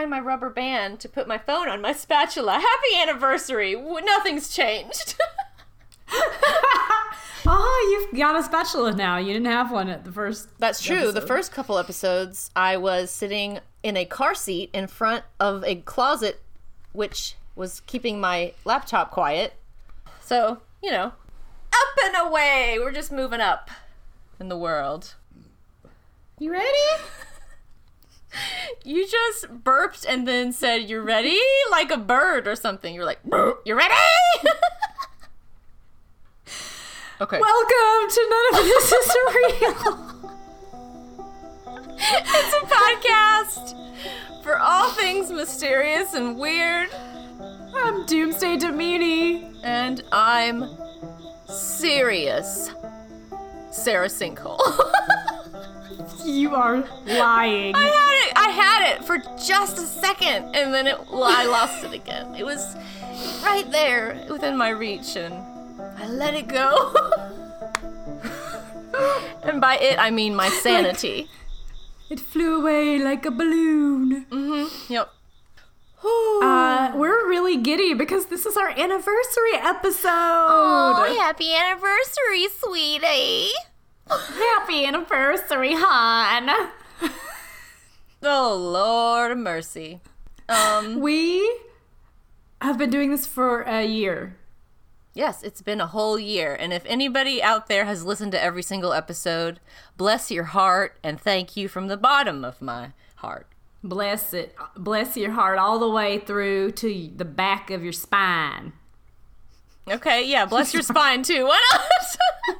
find my rubber band to put my phone on my spatula. Happy anniversary! Nothing's changed. Oh, you've got a spatula now. You didn't have one at the first. That's true. The first couple episodes, I was sitting in a car seat in front of a closet, which was keeping my laptop quiet. So, you know, up and away. We're just moving up in the world. You ready? You just burped and then said, "You're ready?" like a bird or something. You're like, "Burp. "You ready?" okay. Welcome to None of This Is Real. it's a podcast for all things mysterious and weird. I'm Doomsday Demini. And I'm serious. Sarah Sinkhole. You are lying. I had it. I had it for just a second, and then it. I lost it again. It was right there within my reach, and I let it go. and by it, I mean my sanity. It flew away like a balloon. Mm-hmm. Yep. Uh, we're really giddy because this is our anniversary episode. Oh, happy anniversary, sweetie. Happy anniversary, hon. Oh Lord of mercy. Um. We have been doing this for a year. Yes, it's been a whole year. And if anybody out there has listened to every single episode, bless your heart and thank you from the bottom of my heart. Bless it. Bless your heart all the way through to the back of your spine. Okay, yeah, bless your spine too. What not?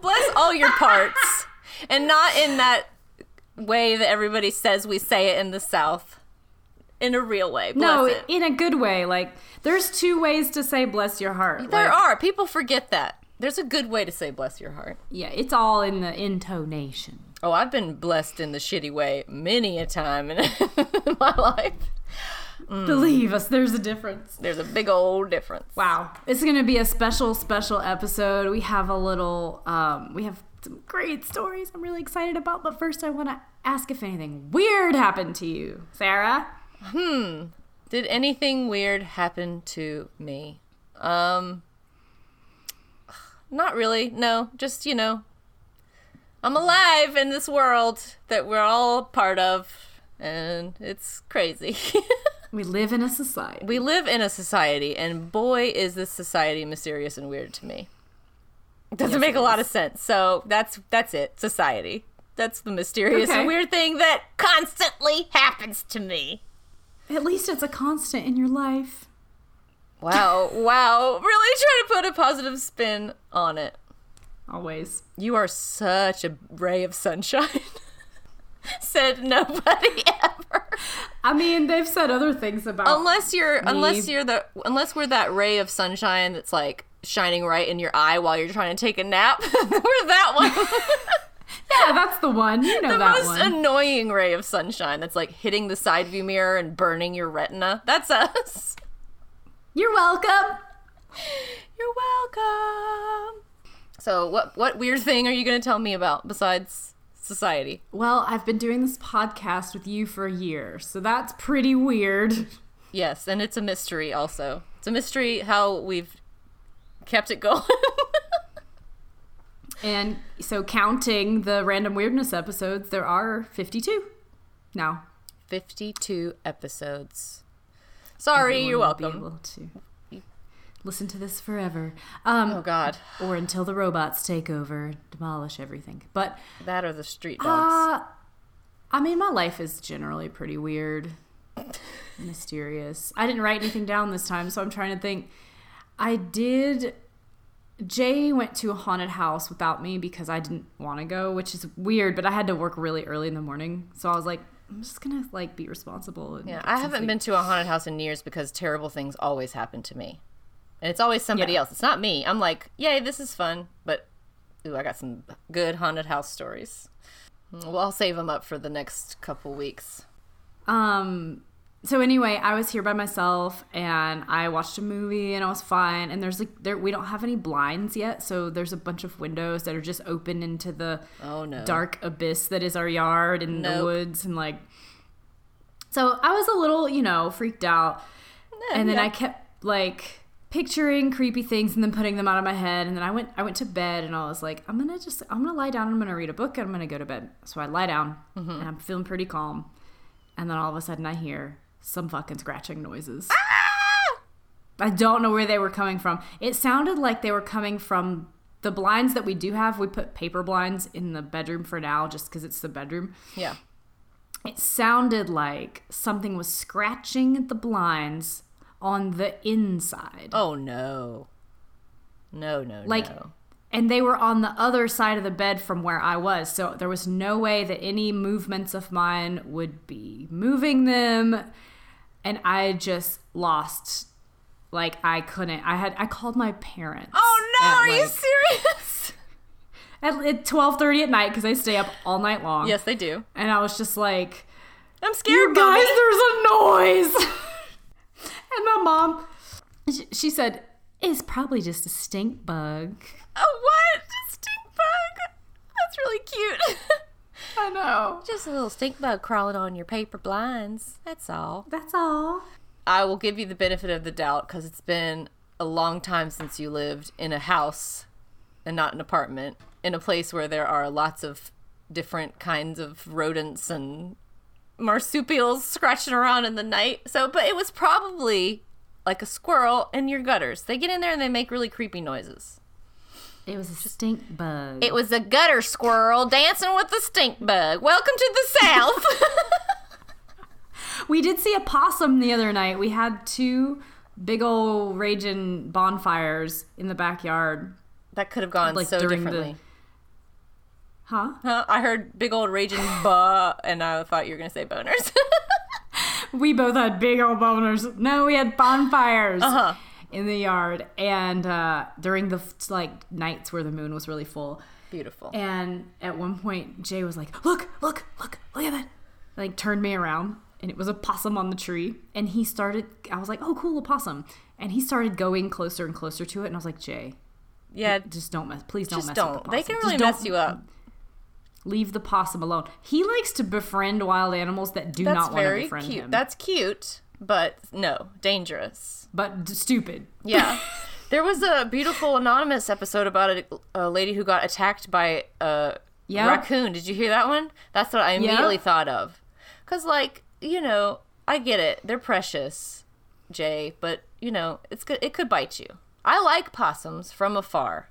bless all your parts. And not in that way that everybody says we say it in the South. In a real way. Bless no, it. in a good way. Like, there's two ways to say bless your heart. There Like, are. People forget that. There's a good way to say bless your heart. Yeah, it's all in the intonation. Oh, I've been blessed in the shitty way many a time in my life. Mm. Believe us, there's a difference. There's a big old difference. Wow. It's going to be a special, special episode. We have a little, um, we have some great stories I'm really excited about. But first, I want to ask if anything weird happened to you, Sarah. Hmm. Did anything weird happen to me? Um not really. No, just, you know, I'm alive in this world that we're all part of and it's crazy. We live in a society. we live in a society and boy is this society mysterious and weird to me. It doesn't Yes, make a lot of sense. So that's that's it. Society. That's the mysterious Okay. and weird thing that constantly happens to me. At least it's a constant in your life. Wow, wow. Really trying to put a positive spin on it. Always. You are such a ray of sunshine. Said nobody ever. I mean, they've said other things about. Unless you're unless you're the unless we're that ray of sunshine that's like shining right in your eye while you're trying to take a nap. we're that one. yeah, that's the one. You know the that most one. annoying ray of sunshine that's like hitting the side view mirror and burning your retina. That's us. You're welcome. You're welcome. So what what weird thing are you going to tell me about besides society? Well, I've been doing this podcast with you for a year, so that's pretty weird. Yes, and it's a mystery also. It's a mystery how we've kept it going. And so, counting the random weirdness episodes, there are 52 now. 52 episodes. Sorry, Everyone you're welcome. Listen to this forever. Um, Oh god. Or until the robots take over, demolish everything. But That are the street dogs. uh, I mean, my life is generally pretty weird, mysterious. I didn't write anything down this time, so I'm trying to think. I did. Jay went to a haunted house without me because I didn't want to go, which is weird. But I had to work really early in the morning, so I was like, I'm just gonna like be responsible. And yeah, I haven't been to a haunted house in years because terrible things always happen to me. And it's always somebody Yeah. else. It's not me. I'm like, yay, this is fun. But, ooh, I got some good haunted house stories. Well, I'll save them up for the next couple weeks. Um. So anyway, I was here by myself and I watched a movie and I was fine. And there's like there we don't have any blinds yet, so there's a bunch of windows that are just open into the Oh no. dark abyss that is our yard and the woods and like. So I was a little, you know, freaked out, and then yeah. I kept like picturing creepy things and then putting them out of my head. And then I went, I went to bed and I was like, I'm gonna just, I'm gonna lie down. I'm gonna read a book and I'm gonna go to bed. So I lie down Mm-hmm. and I'm feeling pretty calm. And then all of a sudden I hear some fucking scratching noises. Ah! I don't know where they were coming from. It sounded like they were coming from the blinds that we do have. We put paper blinds in the bedroom for now just because it's the bedroom. Yeah. It sounded like something was scratching at the blinds on the inside. Oh no. No, no, Like- no. And they were on the other side of the bed from where I was. So there was no way that any movements of mine would be moving them. And I just lost. Like I couldn't. I had I called my parents. Oh no, are you serious? at, at 12:30 at night because I stay up all night long. yes, they do. And I was just like, I'm scared, you guys, Mommy. there's a noise. and my mom, she, she said, it's probably just a stink bug. Oh, what? A stink bug. That's really cute. I know. Just a little stink bug crawling on your paper blinds. That's all. That's all. I will give you the benefit of the doubt because it's been a long time since you lived in a house and not an apartment in a place where there are lots of different kinds of rodents and marsupials scratching around in the night. So, but it was probably like a squirrel in your gutters. They get in there and they make really creepy noises. It was a stink bug. It was a gutter squirrel dancing with the stink bug. Welcome to the South. we did see a possum the other night. We had two big old raging bonfires in the backyard. that could have gone Like so during the- differently. Huh? Huh? I heard big old raging buh, and I thought you were gonna say boners. We both had big old boners. No, we had bonfires Uh-huh. in the yard, and uh, during the like nights where the moon was really full. Beautiful. And at one point, Jay was like, "Look, look, look, look at that!" Like turned me around, and it was a possum on the tree. And he started. I was like, "Oh, cool, a possum!" And he started going closer and closer to it. And I was like, "Jay, yeah, just don't mess. Please don't just mess don't. with the They can really don't mess you up. Leave the possum alone. He likes to befriend wild animals that do That's not want to befriend cute. him. That's cute, but no, dangerous. but d- stupid. Yeah. there was a beautiful anonymous episode about a, a lady who got attacked by a raccoon. Did you hear that one? That's what I immediately thought of. Cuz like, you know, I get it. They're precious, Jay, but you know, it's good it could bite you. I like possums from afar.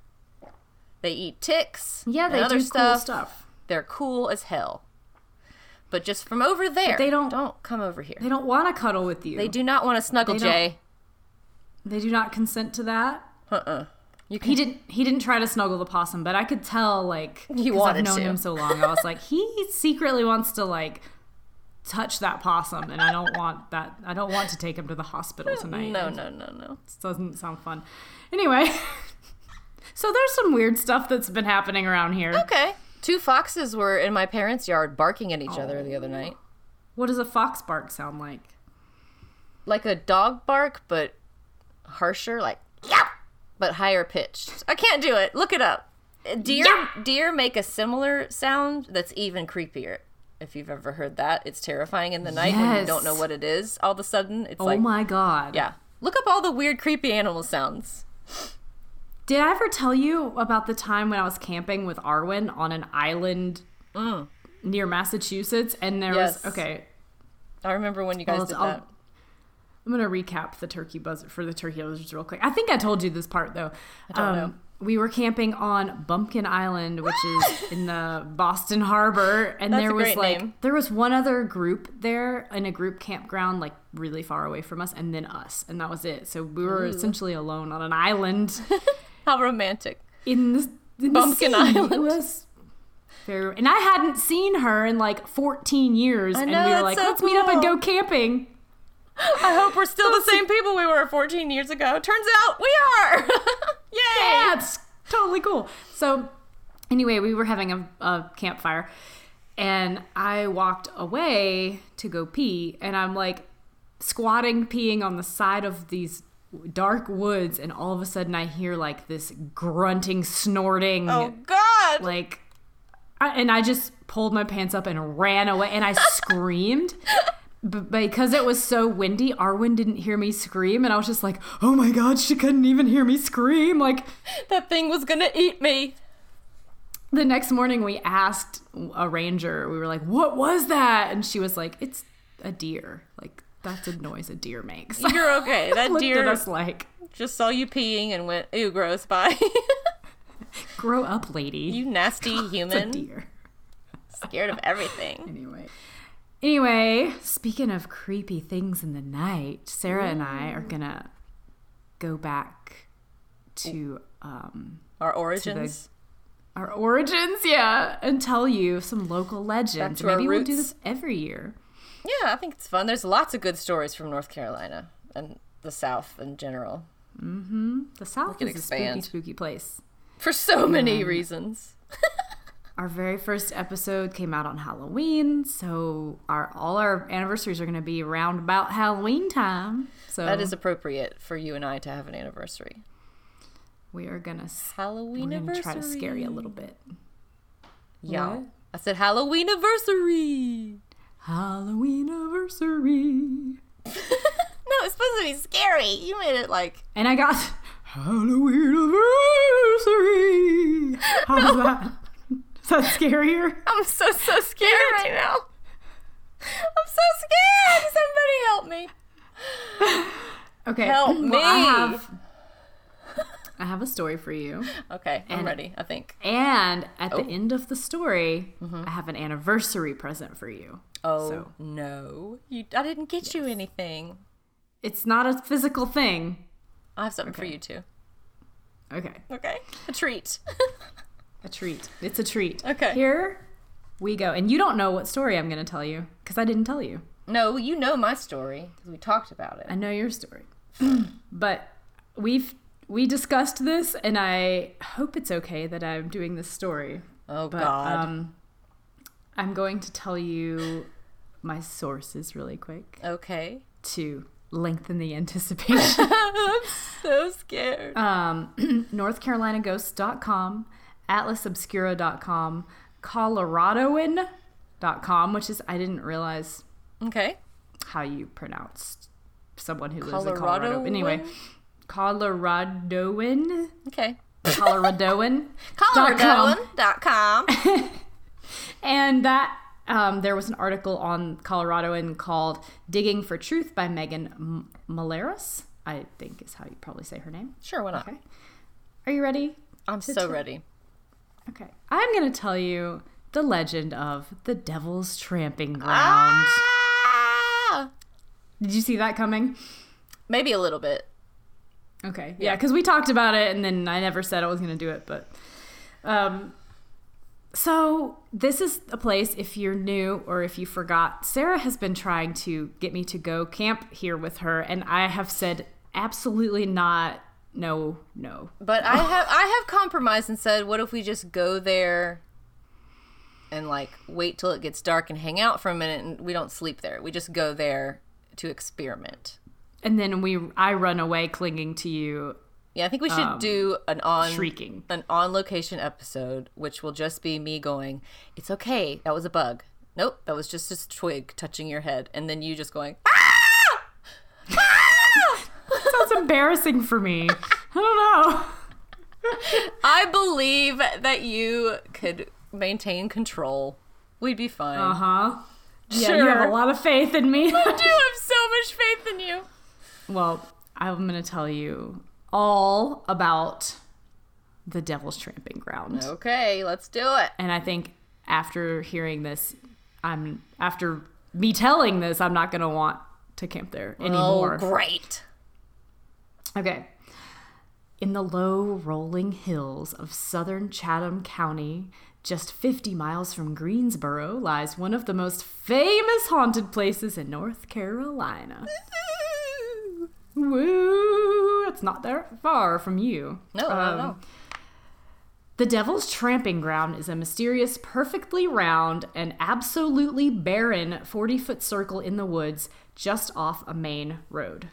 They eat ticks. Yeah, they other do stuff. cool stuff. They're cool as hell. But just from over there, they don't- don't come over here. They don't want to cuddle with you. They do not want to snuggle, They Jay. They do not consent to that. Uh-uh. You He didn't. He didn't try to snuggle the possum, but I could tell, like, He wanted I've known to. him so long. I was like, he secretly wants to like touch that possum, and I don't want that. I don't want to take him to the hospital tonight. No, no, no, no, no. doesn't sound fun. Anyway, so there's some weird stuff that's been happening around here. Okay. Two foxes were in my parents' yard barking at each other the other night. What does a fox bark sound like? Like a dog bark, but harsher, like yeah, but higher pitched. I can't do it. Look it up. Deer deer make a similar sound that's even creepier. If you've ever heard that, it's terrifying in the night when you don't know what it is. All of a sudden, it's Oh like my god! yeah. Look up all the weird, creepy animal sounds. Did I ever tell you about the time when I was camping with Arwen on an island near Massachusetts? And there Mm. Yes. was okay. I remember when you guys Well, did I'll- that. I'm gonna recap the turkey buzz for the turkey buzzards real quick. I think I told you this part though. I don't know. We were camping on Bumpkin Island, which is in the Boston Harbor, and That's there a was great like name. there was one other group there in a group campground, like really far away from us, and then us, and that was it. So we were essentially alone on an island How romantic. in the, in Bumpkin the. Island. It was very, and I hadn't seen her in like 14 years, I and we were like, so let's meet up and go camping. I hope we're still the same people we were 14 years ago. Turns out we are. Yay! Yeah, it's totally cool. So, anyway, we were having a, a campfire, and I walked away to go pee, and I'm like squatting, peeing on the side of these dark woods, and all of a sudden I hear like this grunting, snorting, Oh God! like, I, and I just pulled my pants up and ran away, and I screamed. But because it was so windy, Arwen didn't hear me scream, and I was just like, "Oh my god, she couldn't even hear me scream!" Like, that thing was gonna eat me. the next morning we asked a ranger we were like what was that and she was like it's a deer like that's a noise a deer makes You're okay. That looked at deer us like just saw you peeing and went, "Ew, gross." Bye. grow up lady you nasty a human. deer Scared of everything. anyway anyway speaking of creepy things in the night sarah and i are gonna go back to um Our origins. our origins yeah and tell you some local legends maybe we'll do this every year Yeah, I think it's fun. There's lots of good stories from North Carolina and the South in general. Mm-hmm. the south is a spooky spooky place For so many reasons. Our very first episode came out on Halloween, so our all our anniversaries are going to be around about Halloween time. So That is appropriate for you and I to have an anniversary. we are going to Halloween we're going to anniversary. try to scare you a little bit. Yeah. What? I said Halloween anniversary. Halloween anniversary. No, it's supposed to be scary. You made it like And I got Halloween anniversary. How's that? Is that scarier? I'm so so scared right now. I'm so scared. Somebody help me. Okay. Help well, me. I have I have a story for you. Okay, I'm And- ready. I think. And at Oh. the end of the story, mm-hmm. I have an anniversary present for you. Oh So- no, you! I didn't get you anything. It's not a physical thing. I have something for you too. Okay. Okay, a treat. A treat. It's a treat. Okay. Here we go. And you don't know what story I'm going to tell you because I didn't tell you. no, you know my story because we talked about it. I know your story. but we've we discussed this and I hope it's okay that I'm doing this story. Oh But God. um I'm going to tell you my sources really quick okay. to lengthen the anticipation. I'm so scared. um, NorthCarolinaGhost.com, AtlasObscura.com, Coloradoan.com, which is, I didn't realize Okay. how you pronounced someone who lives in Colorado. Colorado. Anyway, Coloradoan, Okay. Coloradoan. Coloradoan.com. And that um, there was an article on Coloradoan called "Digging for Truth" by Megan M- Maleris. I think is how you probably say her name. Sure, why not? Okay, are you ready? I'm so ready. Okay, I'm gonna tell you the legend of the Devil's Tramping Ground. Ah! Did you see that coming? Maybe a little bit. Okay, yeah, because we talked about it, and then I never said I was gonna do it, but um, so this is a place. If you're new or if you forgot, Sarah has been trying to get me to go camp here with her, and I have said absolutely not. No, no. But I have I have compromised and said, what if we just go there and like wait till it gets dark and hang out for a minute and we don't sleep there. We just go there to experiment. And then we, I run away, clinging to you, Yeah, I think we should Um, do an on shrieking. an on location episode, which will just be me going, "It's okay, that was a bug." Nope, that was just a twig touching your head, and then you just going, "Ah!" Sounds embarrassing for me. I don't know. I believe that you could maintain control. We'd be fine. Uh huh. Yeah, you have a lot of faith in me. I do have so much faith in you. well, I'm going to tell you all about the Devil's Tramping Ground. Okay, let's do it. And I think after hearing this, I'm after me telling this, I'm not going to want to camp there oh, anymore. Oh, great. Okay. In the low rolling hills of southern Chatham County, just 50 miles from Greensboro, lies one of the most famous haunted places in North Carolina. Woo! It's not that far from you. No, no, Um, no. The Devil's Tramping Ground is a mysterious, perfectly round, and absolutely barren 40 foot circle in the woods just off a main road.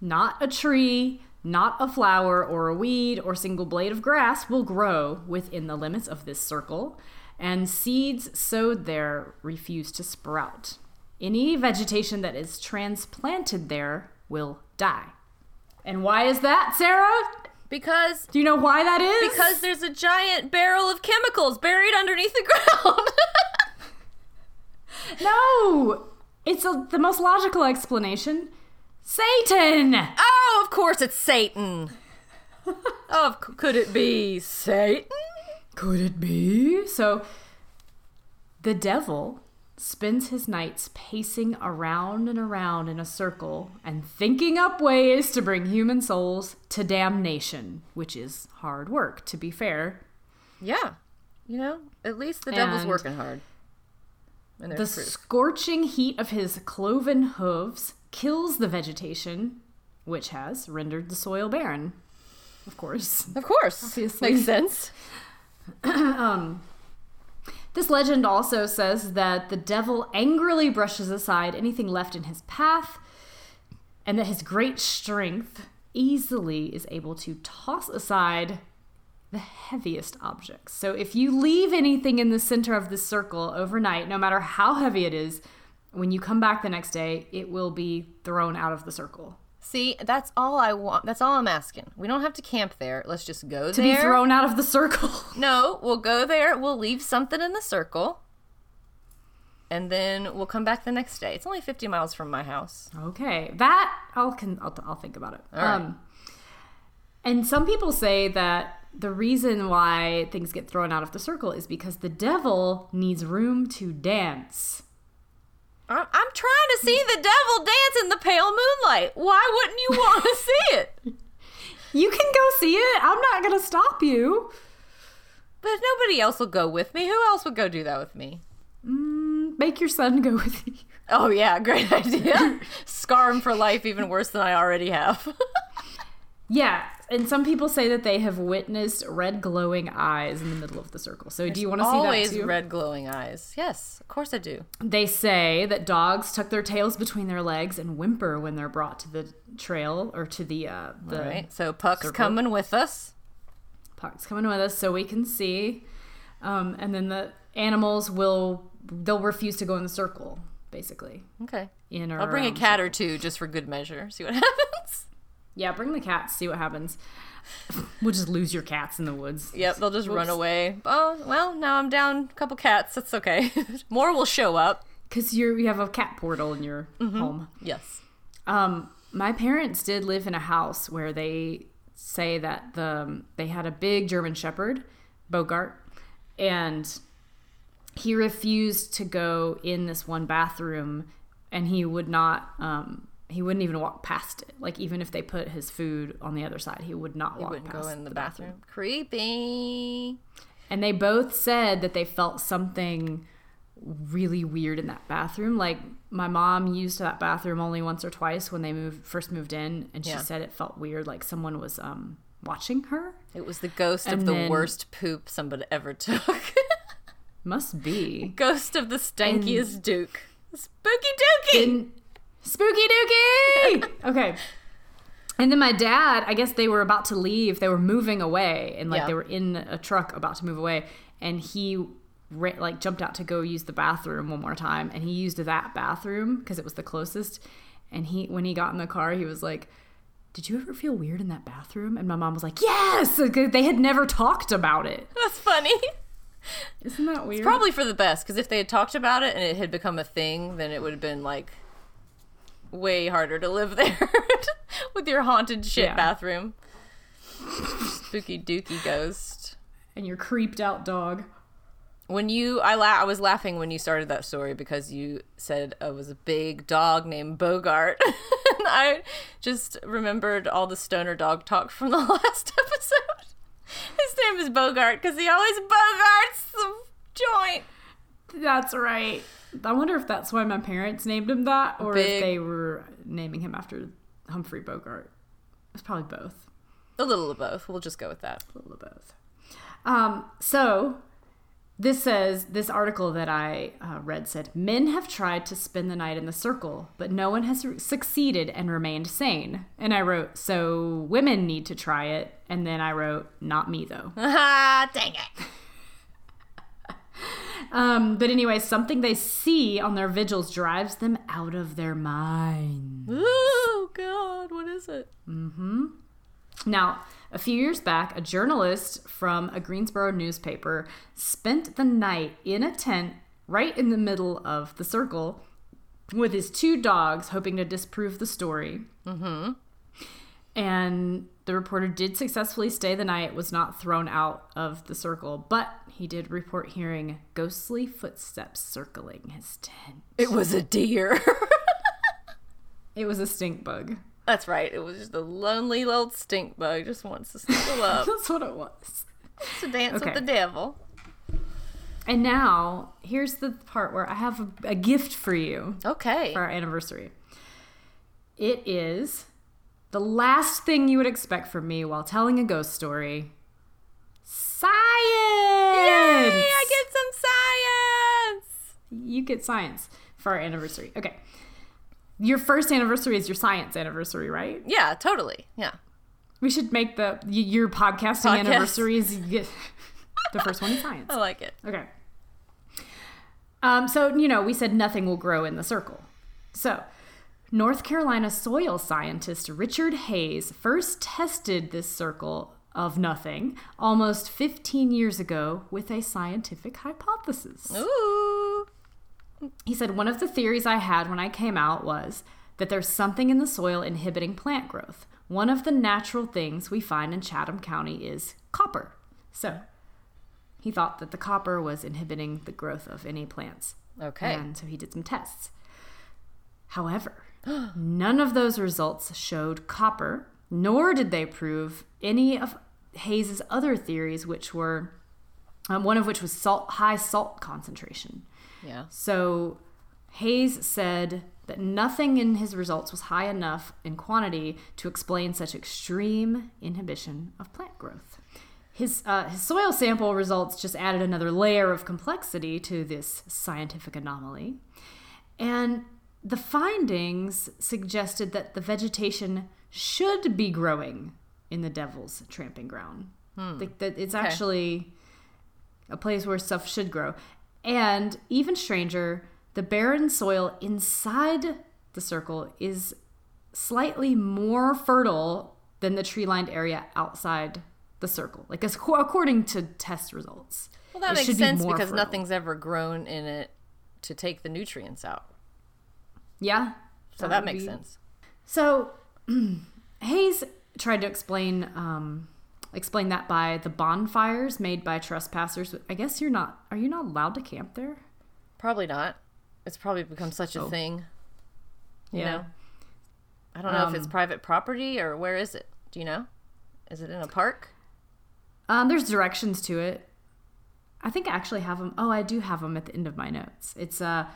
Not a tree, not a flower or a weed or single blade of grass will grow within the limits of this circle, and seeds sowed there refuse to sprout. Any vegetation that is transplanted there will die. And why is that, Sarah? Because Do you know why that is? because there's a giant barrel of chemicals buried underneath the ground. no, it's a, the most logical explanation. Satan. oh, of course it's Satan. of c- could it be Satan? Could it be? So, the devil spends his nights pacing around and around in a circle and thinking up ways to bring human souls to damnation, which is hard work, to be fair. Yeah. You know, at least the devil's And- working hard. And The proof. scorching heat of his cloven hooves kills the vegetation, which has rendered the soil barren. Of course. Of course. Obviously. Makes sense. Um, This legend also says that the devil angrily brushes aside anything left in his path, and that his great strength easily is able to toss aside the heaviest objects. So if you leave anything in the center of the circle overnight, no matter how heavy it is, when you come back the next day, it will be thrown out of the circle. See, that's all I want. That's all I'm asking. We don't have to camp there. Let's just go To there. be thrown out of the circle. No, we'll go there. We'll leave something in the circle. And then we'll come back the next day. It's only 50 miles from my house. Okay, that I'll can I'll, I'll think about it. All right. Um, and some people say that the reason why things get thrown out of the circle is because the devil needs room to dance. I'm, I'm trying to see the devil dance in the pale moonlight. Why wouldn't you want to see it? You can go see it. I'm not gonna stop you. But nobody else will go with me. Who else would go do that with me? Mm, make your son go with you. Oh, yeah, great idea. Scar him for life even worse than I already have. Yeah, and some people say that they have witnessed red glowing eyes in the middle of the circle. So do you want to see that Always red glowing eyes. Yes, of course I do. They say that dogs tuck their tails between their legs and whimper when they're brought to the trail or to the uh, the All right, so Puck's circle. coming with us. Puck's coming with us so we can see. Um, and then the animals will they'll refuse to go in the circle, basically. Okay. In or I'll bring a cat or two just for good measure. See what happens. Yeah, bring the cats, see what happens. we'll just lose your cats in the woods. Yep, they'll just run away. Oh, well, now I'm down a couple cats. That's okay. More will show up. Because you you have a cat portal in your Mm-hmm. home. Yes. Um, my parents did live in a house where they say that the they had a big German Shepherd, Bogart, and he refused to go in this one bathroom, and he would not. Um, he wouldn't even walk past it. Like even if they put his food on the other side, he would not walk wouldn't past go in the bathroom. Creepy. And they both said that they felt something really weird in that bathroom. Like my mom used that bathroom only once or twice when they moved first moved in, and she Yeah. said it felt weird, like someone was um watching her. It was the ghost of And the worst poop somebody ever took. Must be. ghost of the stankiest Duke. Spooky Dookie! Spooky Dookie. okay. And then my dad, I guess they were about to leave. They were moving away, and like Yeah. they were in a truck about to move away, and he ra- like jumped out to go use the bathroom one more time, and he used that bathroom because it was the closest. And he, when he got in the car, he was like, "Did you ever feel weird in that bathroom?" And my mom was like, "Yes." They had never talked about it. That's funny. Isn't that weird? Probably for the best, because if they had talked about it and it had become a thing, then it would have been like way harder to live there with your haunted shit Yeah. bathroom. Spooky dookie ghost. and your creeped out dog. When you, I la- I was laughing when you started that story because you said oh, it was a big dog named Bogart, and I just remembered all the stoner dog talk from the last episode. His name is Bogart because he always bogarts the joint. That's right. I wonder if that's why my parents named him that, or Big- if they were naming him after Humphrey Bogart. It's probably both. A little of both. We'll just go with that. A little of both. Um, so this says this article that I uh, read said men have tried to spend the night in the circle, but no one has succeeded and remained sane. And I wrote, so women need to try it. And then I wrote, not me though. Dang it. Um, but anyway, something they see on their vigils drives them out of their mind. Oh, God. What is it? Mm hmm. Now, a few years back, a journalist from a Greensboro newspaper spent the night in a tent right in the middle of the circle with his two dogs, hoping to disprove the story. Mm-hmm. And the reporter did successfully stay the night, was not thrown out of the circle, but he did report hearing ghostly footsteps circling his tent. It was a deer. It was a stink bug. That's right. It was just a lonely little stink bug. Just wants to snuggle up That's what it was. to dance Okay. with the devil. And now, here's the part where I have a, a gift for you Okay. for our anniversary. It is the last thing you would expect from me while telling a ghost story. Science! Yay! I get some science. You get science for our anniversary. Okay. Your first anniversary is your science anniversary, right? Yeah, totally. Yeah. We should make the your podcasting Podcast. anniversary is the first one is science. I like it. Okay. Um, so, you know, we said nothing will grow in the circle. So, North Carolina soil scientist Richard Hayes first tested this circle of nothing almost 15 years ago with a scientific hypothesis. Ooh. He said, One of the theories I had when I came out was that there's something in the soil inhibiting plant growth. One of the natural things we find in Chatham County is copper. So, he thought that the copper was inhibiting the growth of any plants. Okay. And so he did some tests. However, none of those results showed copper, nor did they prove any of Hayes's other theories, which were um, one of which was salt, high salt concentration. Yeah. So Hayes said that nothing in his results was high enough in quantity to explain such extreme inhibition of plant growth. His, uh, his soil sample results just added another layer of complexity to this scientific anomaly. And the findings suggested that the vegetation should be growing in the devil's tramping ground. Hmm. Like that it's actually a place where stuff should grow. And even stranger, the barren soil inside the circle is slightly more fertile than the tree lined area outside the circle, like as- according to test results. Well, that It makes should be sense because fertile. nothing's ever grown in it to take the nutrients out. Yeah. So that, would makes be- sense. So Hayes tried to explain um, explain that by the bonfires made by trespassers. I guess you're not. Are you not allowed to camp there? Probably not. It's probably become such a Oh. thing. You Yeah. know? I don't know if Um, it's private property or where is it? Do you know? Is it in a park? Um, there's directions to it. I think I actually have them. Oh, I do have them at the end of my notes. It's uh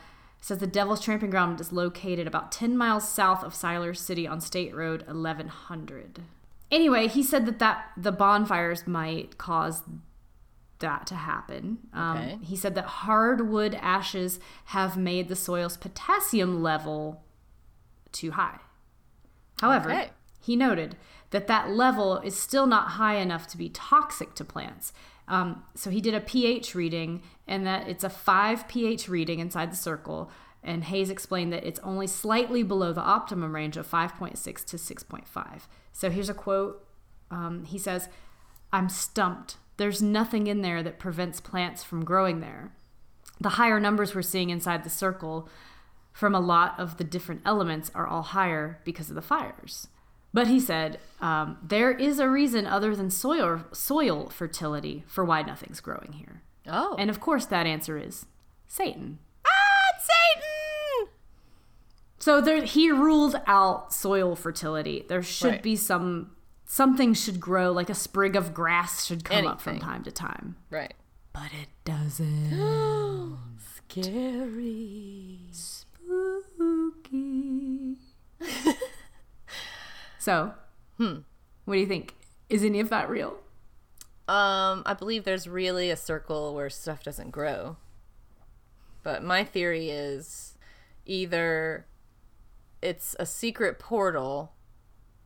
says the Devil's Tramping Ground is located about 10 miles south of Siler City on State Road 1100. Anyway, he said that, that the bonfires might cause that to happen. Um, Okay. He said that hardwood ashes have made the soil's potassium level too high. However, Okay. he noted that that level is still not high enough to be toxic to plants. Um, so he did a pH reading, and that it's a 5 pH reading inside the circle. And Hayes explained that it's only slightly below the optimum range of 5.6 to 6.5. So here's a quote. Um, he says, I'm stumped. There's nothing in there that prevents plants from growing there. The higher numbers we're seeing inside the circle from a lot of the different elements are all higher because of the fires. But he said um, there is a reason other than soil soil fertility for why nothing's growing here, Oh. and of course that answer is Satan. ah, it's Satan! So there, he ruled out soil fertility. There should Right. be some something should grow, like a sprig of grass should come up from time to time, Right. but it doesn't. Scary. Spooky. so, hmm, what do you think? Is any of that real? Um, I believe there's really a circle where stuff doesn't grow. But my theory is either it's a secret portal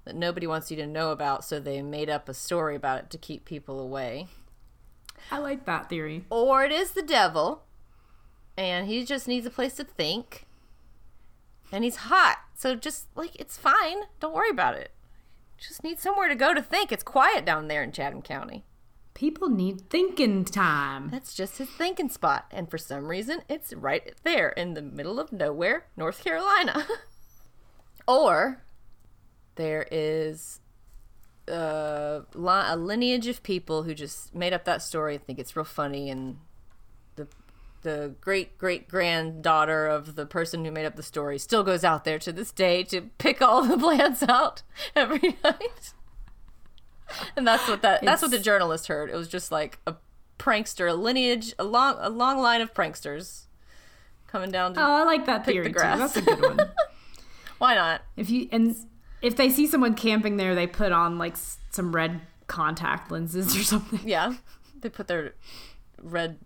that nobody wants you to know about, so they made up a story about it to keep people away. I like that theory. Or it is the devil, and he just needs a place to think. And he's hot, so just like it's fine. Don't worry about it. Just need somewhere to go to think. It's quiet down there in Chatham County. People need thinking time. That's just his thinking spot, and for some reason, it's right there in the middle of nowhere, North Carolina. or there is uh, li- a lineage of people who just made up that story and think it's real funny, and the great great granddaughter of the person who made up the story still goes out there to this day to pick all the plants out every night. And that's what that that's what the journalist heard. It was just like a prankster, a lineage, a long a long line of pranksters coming down to Oh, I like that theory the too. grass. That's a good one. why not? if you and if they see someone camping there, they put on like some red contact lenses or something. Yeah. They put their red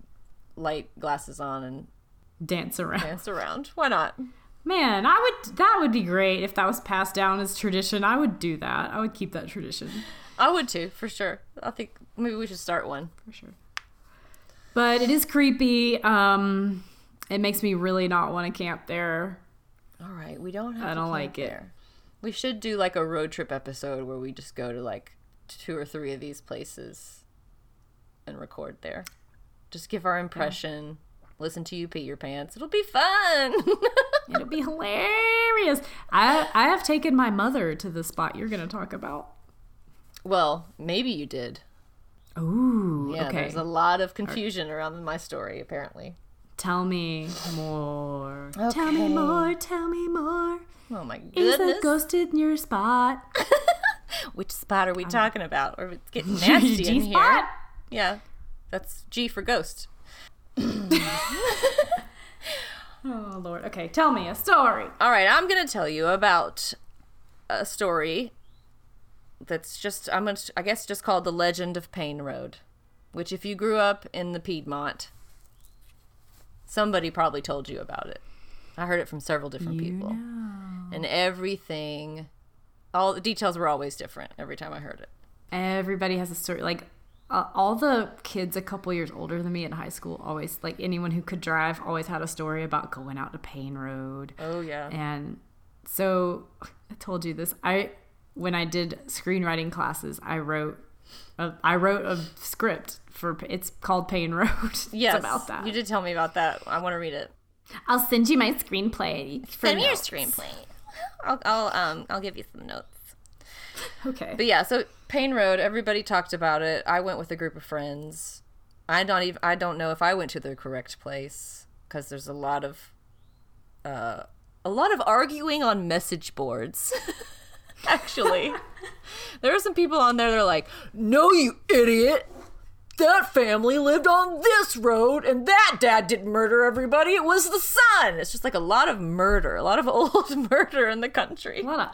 light glasses on and Dance around. dance around. Why not? Man, I would. That would be great if that was passed down as tradition. I would do that. I would keep that tradition I would too, for sure. I think maybe we should start one. for sure. But it is creepy. Um, it makes me really not want to camp there. All right, we don't have I don't camp like it. there. We should do like a road trip episode where we just go to like two or three of these places and record there. Just give our impression. Listen to you pee your pants. It'll be fun. It'll be hilarious. I I have taken my mother to the spot you're going to talk about. well, maybe you did. Ooh, Yeah, okay. there's a lot of confusion around my story apparently. Tell me more. Tell me more. Tell me more. Oh my goodness! Is a ghost in your spot? Which spot are we talking about? Or it's getting nasty in here. Yeah. That's G for ghost. Oh Lord. Okay, tell me a story. All right, I'm going to tell you about a story that's just I'm going to I guess just called The Legend of Payne Road, which if you grew up in the Piedmont, somebody probably told you about it. I heard it from several different people. And everything all the details were always different every time I heard it. Everybody has a story. Like uh, all the kids a couple years older than me in high school always like anyone who could drive always had a story about going out to Payne Road. Oh yeah. And so I told you this. I when I did screenwriting classes, I wrote a, I wrote a script for it's called Payne Road. yes. it's about that. You did tell me about that. I want to read it. I'll send you my screenplay. Send me your screenplay. I'll I'll um I'll give you some notes. Okay. But yeah, so Payne Road, everybody talked about it. I went with a group of friends. I don't even I don't know if I went to the correct place because there's a lot of uh a lot of arguing on message boards. Actually, there are some people on there that are like, "No, you idiot." That family lived on this road, and that dad didn't murder everybody. It was the son. It's just like a lot of murder, a lot of old murder in the country. a lot of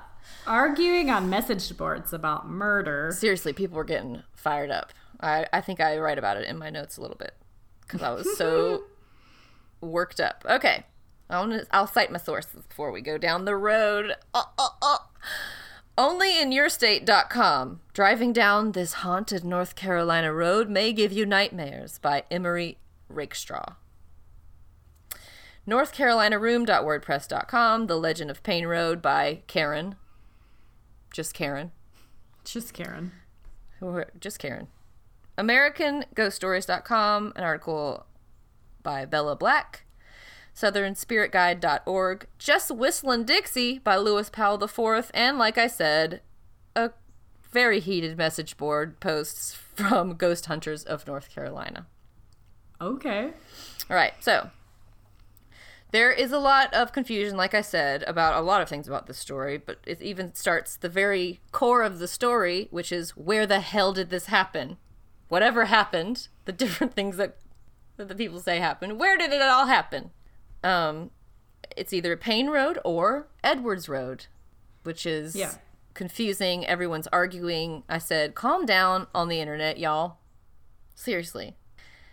arguing on message boards about murder. seriously, people were getting fired up. I, I think I write about it in my notes a little bit because I was so worked up. Okay, I wanna, I'll cite my sources before we go down the road. Uh, uh, uh. OnlyInYourState.com. Driving down this haunted North Carolina road may give you nightmares by Emery Rakestraw. NorthCarolinaRoom.wordpress.com. The Legend of Payne Road by Karen. Just Karen. Just Karen. Just Karen. AmericanGhostStories.com, an article by Bella Black. SouthernSpiritGuide.org. Just Whistlin' Dixie by Lewis Powell IV. And like I said, a very heated message board posts from Ghost Hunters of North Carolina. Okay. All right, so there is a lot of confusion, like I said, about a lot of things about this story, but it even starts the very core of the story, which is where the hell did this happen? Whatever happened, the different things that, that the people say happened, where did it all happen? Um, it's either Payne Road or Edwards Road, which is Yeah. confusing. Everyone's arguing. I said, calm down on the internet, y'all. Seriously.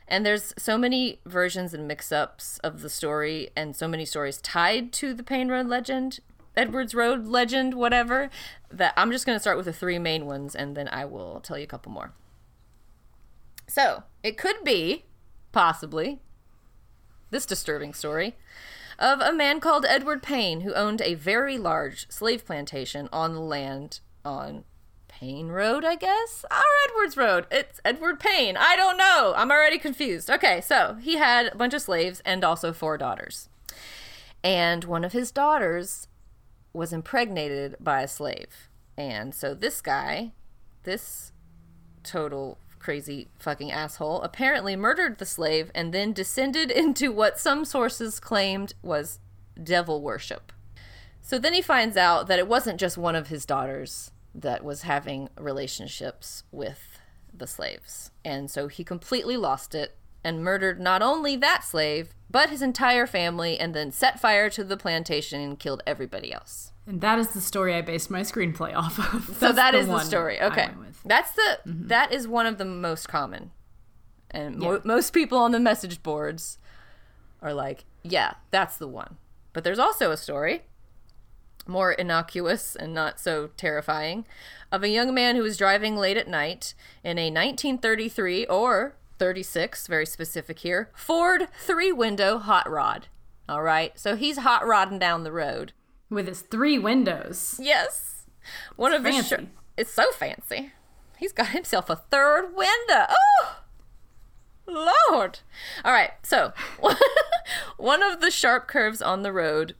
And there's so many versions and mix ups of the story, and so many stories tied to the Payne Road legend, Edwards Road legend, whatever, that I'm just going to start with the three main ones and then I will tell you a couple more. So, it could be, possibly, this disturbing story of a man called Edward Payne who owned a very large slave plantation on the land on Payne Road, I guess? Or Edwards Road. It's Edward Payne. I don't know. I'm already confused. Okay, so he had a bunch of slaves and also four daughters. And one of his daughters was impregnated by a slave. And so this guy, this total crazy fucking asshole, apparently murdered the slave and then descended into what some sources claimed was devil worship. So then he finds out that it wasn't just one of his daughters that was having relationships with the slaves. And so he completely lost it and murdered not only that slave, but his entire family, and then set fire to the plantation and killed everybody else. And that is the story I based my screenplay off of. so That's that is the story. Okay, that's the mm-hmm. that is one of the most common, and mo- Yeah. most people on the message boards are like, "Yeah, that's the one." But there's also a story, more innocuous and not so terrifying, of a young man who was driving late at night in a 1933 or 36, very specific here, Ford three-window hot rod. All right, so he's hot rodding down the road. With his three windows. Yes. One of the fancy. sh- it's so fancy. He's got himself a third window. Oh, Lord. All right. So, one of the sharp curves on the road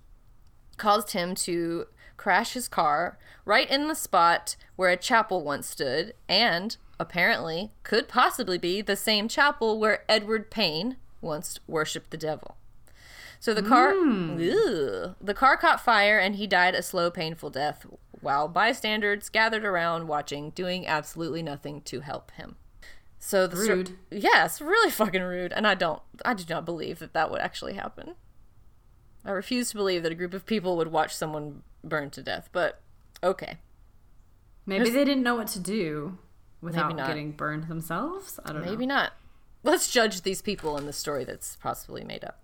caused him to crash his car right in the spot where a chapel once stood and apparently could possibly be the same chapel where Edward Payne once worshipped the devil. So the car, mm. Ugh. the car caught fire and he died a slow, painful death, while bystanders gathered around watching, doing absolutely nothing to help him. So the Rude. yes, really fucking rude, and I don't, I do not believe that that would actually happen. I refuse to believe that a group of people would watch someone burn to death, but okay. Maybe they didn't know what to do without getting burned themselves. I don't Maybe know. Maybe not. Let's judge these people in the story that's possibly made up.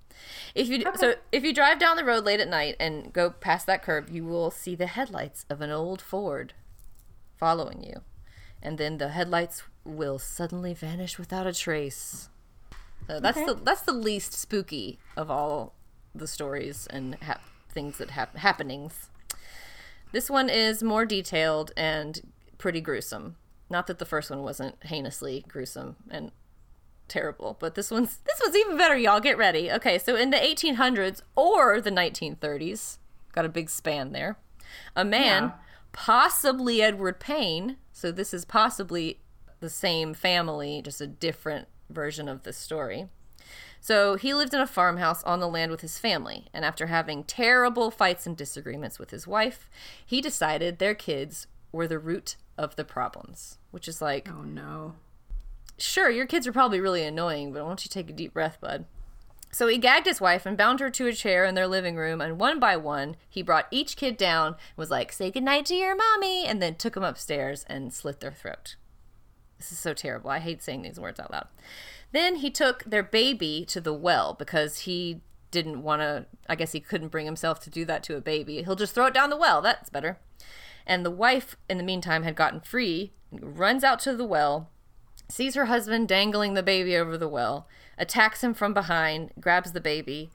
If you so if you drive down the road late at night and go past that curb, you will see the headlights of an old Ford following you. And then the headlights will suddenly vanish without a trace. So that's the that's the least spooky of all the stories and hap- things that hap- happenings. This one is more detailed and pretty gruesome. Not that the first one wasn't heinously gruesome and terrible, but this one's this one's even better, y'all. Get ready. Okay, so in the 1800s or the 1930s, got a big span there. A man, Yeah. possibly Edward Payne, so this is possibly the same family, just a different version of the story. So he lived in a farmhouse on the land with his family, and after having terrible fights and disagreements with his wife, he decided their kids were the root of the problems, which is like, Oh no. Sure, your kids are probably really annoying, but why don't you take a deep breath, bud? So he gagged his wife and bound her to a chair in their living room, and one by one, he brought each kid down was like, say goodnight to your mommy, and then took them upstairs and slit their throat. This is so terrible. I hate saying these words out loud. Then he took their baby to the well because he didn't want to, I guess he couldn't bring himself to do that to a baby. He'll just throw it down the well. That's better. And the wife, in the meantime, had gotten free, runs out to the well, sees her husband dangling the baby over the well, attacks him from behind, grabs the baby,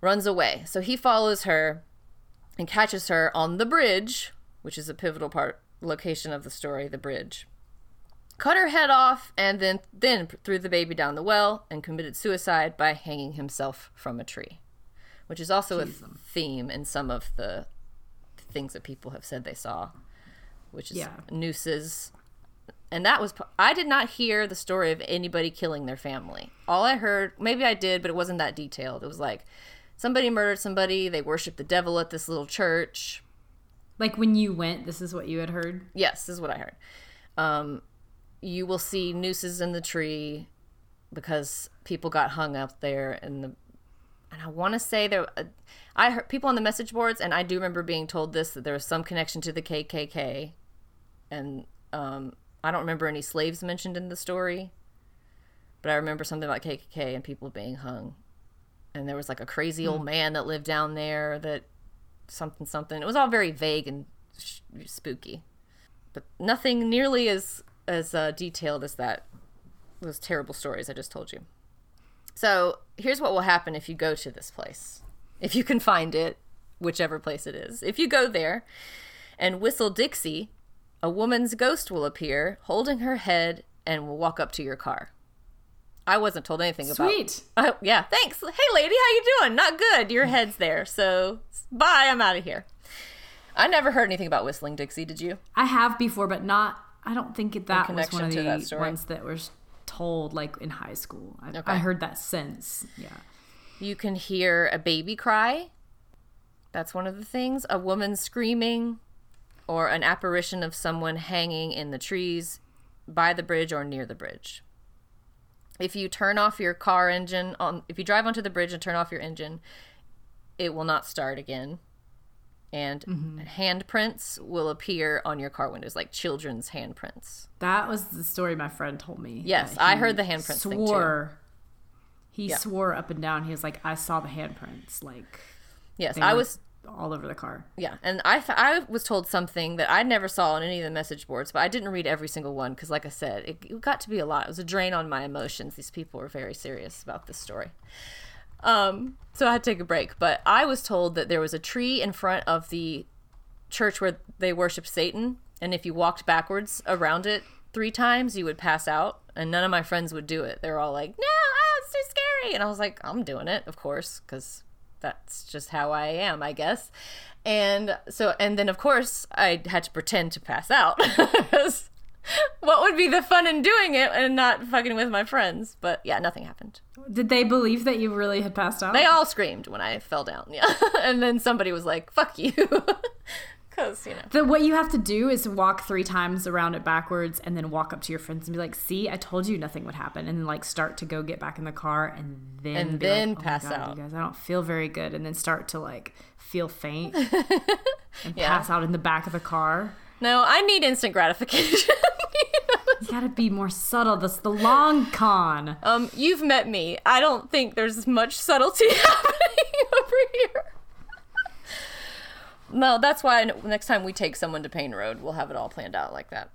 runs away. So he follows her and catches her on the bridge, which is a pivotal part location of the story, the bridge. Cut her head off and then then threw the baby down the well and committed suicide by hanging himself from a tree, which is also a theme in some of the things that people have said they saw, which is Yeah. nooses. And that was, I did not hear the story of anybody killing their family. All I heard, maybe I did, but it wasn't that detailed. It was like somebody murdered somebody, they worshiped the devil at this little church. Like when you went, this is what you had heard. Yes, this is what I heard. Um, you will see nooses in the tree because people got hung up there in the and I want to say there I heard people on the message boards and I do remember being told this that there was some connection to the KKK and um, I don't remember any slaves mentioned in the story but I remember something about KKK and people being hung. And there was like a crazy old man that lived down there that something something. It was all very vague and sh- spooky, but nothing nearly as as uh, detailed as that those terrible stories I just told you. So here's what will happen if you go to this place, if you can find it, whichever place it is. If you go there and whistle Dixie, a woman's ghost will appear, holding her head, and will walk up to your car. I wasn't told anything about. Sweet. Uh, yeah, thanks. Hey, lady, how you doing? Not good. Your head's there. So bye. I'm out of here. I never heard anything about whistling Dixie. Did you? I have before, but not. I don't think that was one of to that the ones that were told like in high school. I, Okay. I heard that since. Yeah. You can hear a baby cry. That's one of the things. A woman screaming, or an apparition of someone hanging in the trees by the bridge or near the bridge. If you turn off your car engine on if you drive onto the bridge and turn off your engine, it will not start again. And mm-hmm. handprints will appear on your car windows, like children's handprints. That was the story my friend told me. Yes, I heard the handprints. Swore. He Yeah. swore up and down. He was like, "I saw the handprints, like Yes, they I were was all over the car." Yeah, and I, I was told something that I never saw on any of the message boards, but I didn't read every single one because, like I said, it, it got to be a lot. It was a drain on my emotions. These people were very serious about this story. Um, so I had to take a break. But I was told that there was a tree in front of the church where they worship Satan, and if you walked backwards around it three times, you would pass out. And none of my friends would do it. They were all like, "No, ah, it's too scary," and I was like, "I'm doing it, of course, because that's just how I am, I guess." And so, and then of course, I had to pretend to pass out. what would be the fun in doing it and not fucking with my friends? But yeah, nothing happened. Did they believe that you really had passed out? They all screamed when I fell down. Yeah, and then somebody was like, "Fuck you," because you know. The, what you have to do is walk three times around it backwards and then walk up to your friends and be like, see, I told you nothing would happen. And then like start to go get back in the car and then And then like, "Oh pass God, out." You guys, I don't feel very good. And then start to like feel faint and Yeah. pass out in the back of the car. No, I need instant gratification. You gotta be more subtle. That's the long con. um, you've met me. I don't think there's much subtlety happening over here. No, that's why next time we take someone to Payne Road, we'll have it all planned out like that.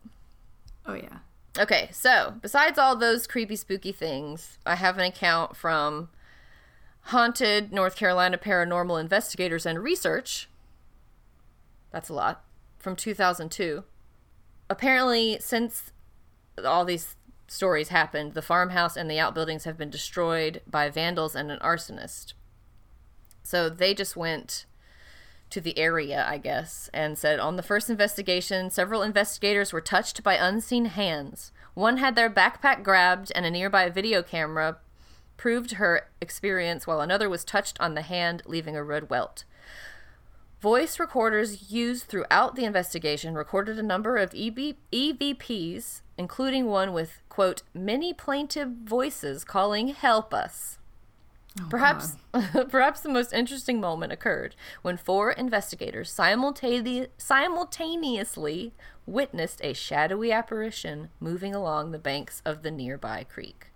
Oh yeah. Okay, so besides all those creepy, spooky things, I have an account from Haunted North Carolina Paranormal Investigators and Research. That's a lot. From 2002. Apparently, since all these stories happened, the farmhouse and the outbuildings have been destroyed by vandals and an arsonist. So they just went to the area, I guess, and said on the first investigation, several investigators were touched by unseen hands. One had their backpack grabbed, and a nearby video camera proved her experience, while another was touched on the hand, leaving a red welt. Voice recorders used throughout the investigation recorded a number of EB- EVPs, including one with, quote, many plaintive voices calling, Help us. Oh, perhaps, perhaps the most interesting moment occurred when four investigators simultane- simultaneously witnessed a shadowy apparition moving along the banks of the nearby creek.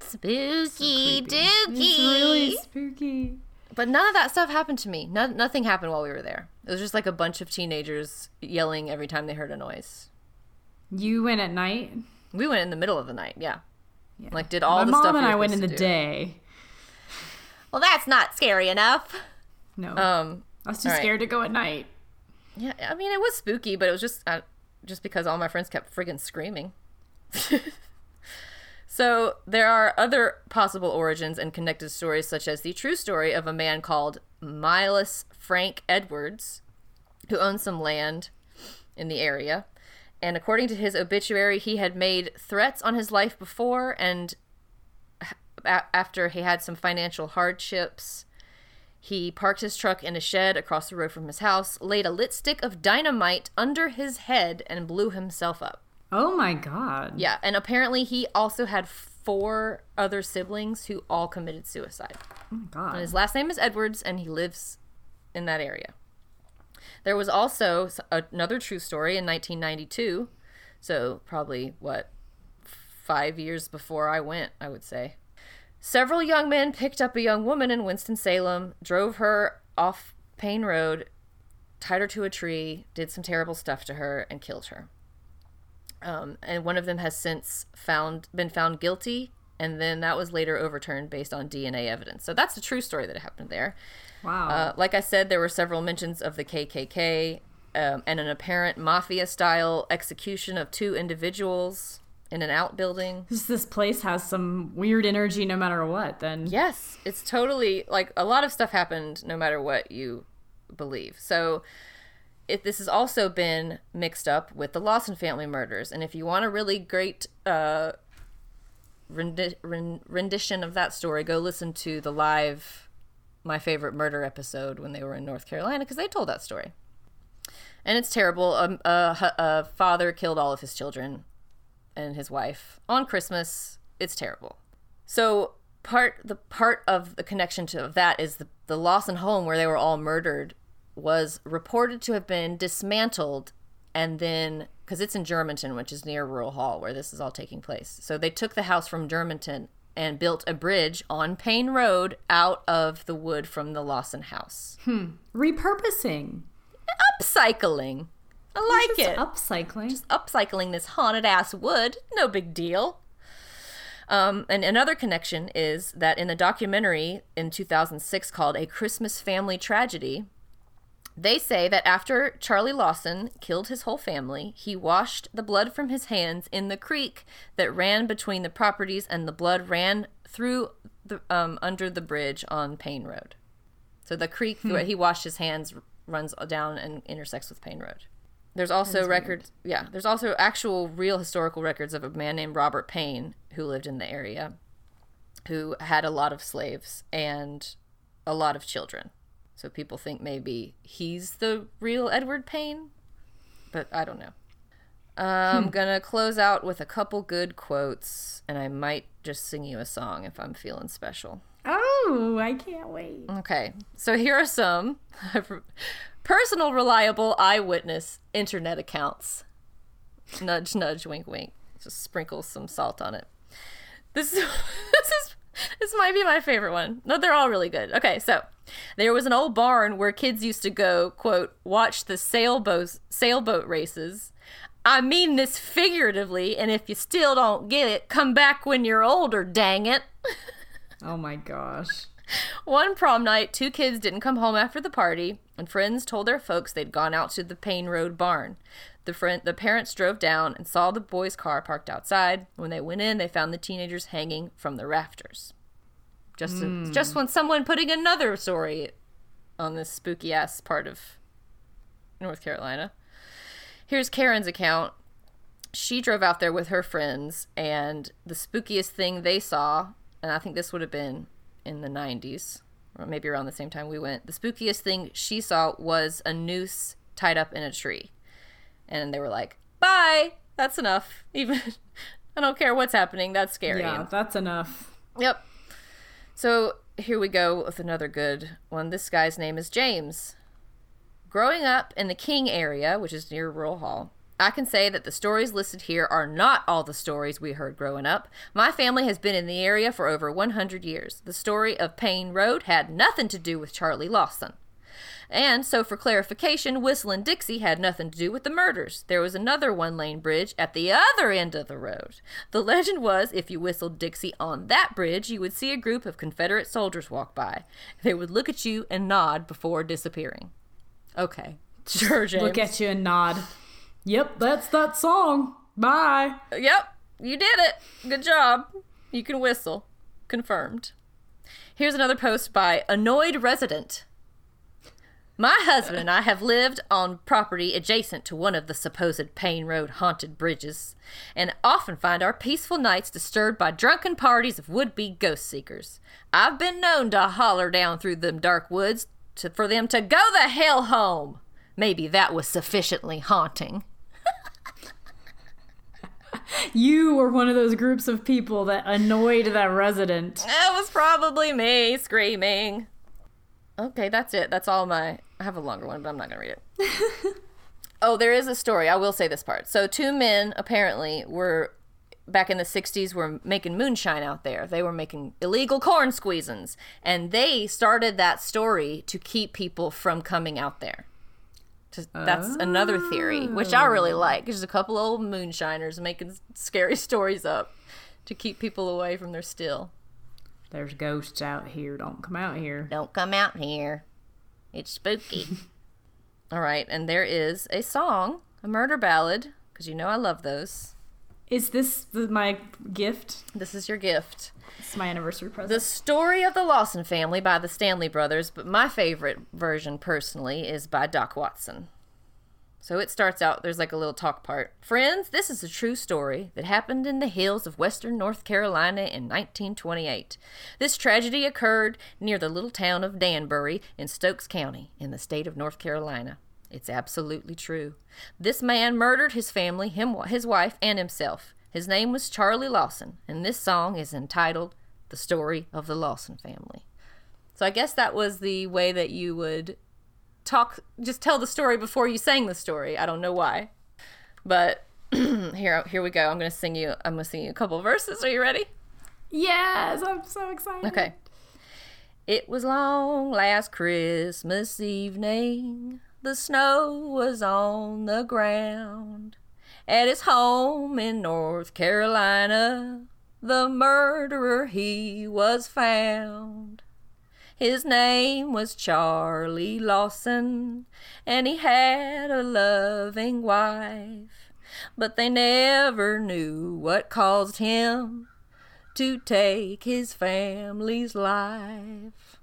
Spooky It's really spooky. But none of that stuff happened to me. No, nothing happened while we were there. It was just like a bunch of teenagers yelling every time they heard a noise. You went at night. We went in the middle of the night, yeah. Yeah. Like did all My the stuff and we were I went in the do. day. Well, that's not scary enough. No, Um, I was too right. scared to go at night. Yeah, I mean, it was spooky, but it was just uh, just because all my friends kept friggin' screaming. so there are other possible origins and connected stories, such as the true story of a man called Miles Frank Edwards, who owned some land in the area. And according to his obituary, he had made threats on his life before, and after he had some financial hardships, he parked his truck in a shed across the road from his house, laid a lit stick of dynamite under his head, and blew himself up. Oh my god. Yeah, and apparently he also had four other siblings who all committed suicide. Oh my god. And his last name is Edwards, and he lives in that area. There was also another true story in 1992, so probably what five years before I went, I would say. Several young men picked up a young woman in Winston-Salem, drove her off Payne Road, tied her to a tree, did some terrible stuff to her, and killed her. Um, and one of them has since found been found guilty, and then that was later overturned based on DNA evidence. So that's the true story that happened there. Wow. Uh, like I said, there were several mentions of the KKK um, and an apparent mafia style execution of two individuals in an outbuilding. This place has some weird energy no matter what, then. Yes, it's totally like a lot of stuff happened no matter what you believe. So it, this has also been mixed up with the Lawson family murders. And if you want a really great uh, rendi- ren- rendition of that story, go listen to the live My Favorite Murder episode when they were in North Carolina because they told that story. And it's terrible. Um, a, a father killed all of his children and his wife on Christmas. It's terrible. So part the part of the connection to of that is the the Lawson home where they were all murdered was reported to have been dismantled and then because it's in Germantown, which is near Rural Hall where this is all taking place. So they took the house from Germantown and built a bridge on Payne Road out of the wood from the Lawson house. Hmm. Repurposing. Upcycling. I like Just it. Upcycling. Just upcycling this haunted ass wood. No big deal. Um, and another connection is that in the documentary in 2006 called A Christmas Family Tragedy, they say that after Charlie Lawson killed his whole family, he washed the blood from his hands in the creek that ran between the properties, and the blood ran through the um, under the bridge on Payne Road. So the creek where he washed his hands runs down and intersects with Payne Road. There's also records, yeah. There's also actual real historical records of a man named Robert Payne who lived in the area, who had a lot of slaves and a lot of children. So people think maybe he's the real Edward Payne, but I don't know. I'm hmm. gonna close out with a couple good quotes, and I might just sing you a song if I'm feeling special. Oh, I can't wait. Okay, so here are some personal, reliable eyewitness internet accounts. Nudge, nudge, wink, wink. Just sprinkle some salt on it. This, this is this might be my favorite one. No, they're all really good. Okay, so there was an old barn where kids used to go, quote, watch the sailboat sailboat races. I mean this figuratively, and if you still don't get it, come back when you're older, dang it. Oh my gosh. One prom night, two kids didn't come home after the party, and friends told their folks they'd gone out to the Payne Road barn. The friend, the parents drove down and saw the boys' car parked outside. When they went in, they found the teenagers hanging from the rafters. Just, hmm. just when someone putting another story on this spooky ass part of North Carolina. Here's Karen's account. She drove out there with her friends, and the spookiest thing they saw, and I think this would have been in the 90s, or maybe around the same time we went, the spookiest thing she saw was a noose tied up in a tree. And they were like, bye, that's enough. Even, I don't care what's happening, that's scary. Yeah, that's enough. Yep. So here we go with another good one. This guy's name is James. Growing up in the King area, which is near Rural Hall, I can say that the stories listed here are not all the stories we heard growing up. My family has been in the area for over 100 years. The story of Payne Road had nothing to do with Charlie Lawson. And so, for clarification, Whistling Dixie had nothing to do with the murders. There was another one lane bridge at the other end of the road. The legend was if you whistled Dixie on that bridge, you would see a group of Confederate soldiers walk by. They would look at you and nod before disappearing. Okay. Sure, James. Look at you and nod. Yep, that's that song. Bye. Yep, you did it. Good job. You can whistle. Confirmed. Here's another post by Annoyed Resident. My husband and I have lived on property adjacent to one of the supposed Payne Road haunted bridges, and often find our peaceful nights disturbed by drunken parties of would be ghost seekers. I've been known to holler down through them dark woods to, for them to go the hell home. Maybe that was sufficiently haunting. You were one of those groups of people that annoyed that resident. That was probably me screaming. Okay, that's it. That's all my. I have a longer one, but I'm not going to read it. oh, there is a story. I will say this part. So, two men apparently were back in the 60s were making moonshine out there. They were making illegal corn squeezins. And they started that story to keep people from coming out there. Just, that's another theory, which I really oh. like. There's a couple old moonshiners making scary stories up to keep people away from their still. There's ghosts out here. Don't come out here. Don't come out here. It's spooky. All right, and there is a song, a murder ballad, because you know I love those. Is this the, my gift? This is your gift. It's my anniversary present. The story of the Lawson family by the Stanley brothers, but my favorite version personally is by Doc Watson. So it starts out, there's like a little talk part. Friends, this is a true story that happened in the hills of western North Carolina in 1928. This tragedy occurred near the little town of Danbury in Stokes County in the state of North Carolina. It's absolutely true. This man murdered his family, him, his wife, and himself. His name was Charlie Lawson, and this song is entitled The Story of the Lawson Family. So I guess that was the way that you would talk just tell the story before you sang the story. I don't know why. But here here we go. I'm going to sing you I'm going to sing you a couple verses. Are you ready? yes, I'm so excited. Okay. It was long last Christmas evening. The snow was on the ground. At his home in North Carolina, the murderer he was found. His name was Charlie Lawson, and he had a loving wife. But they never knew what caused him to take his family's life.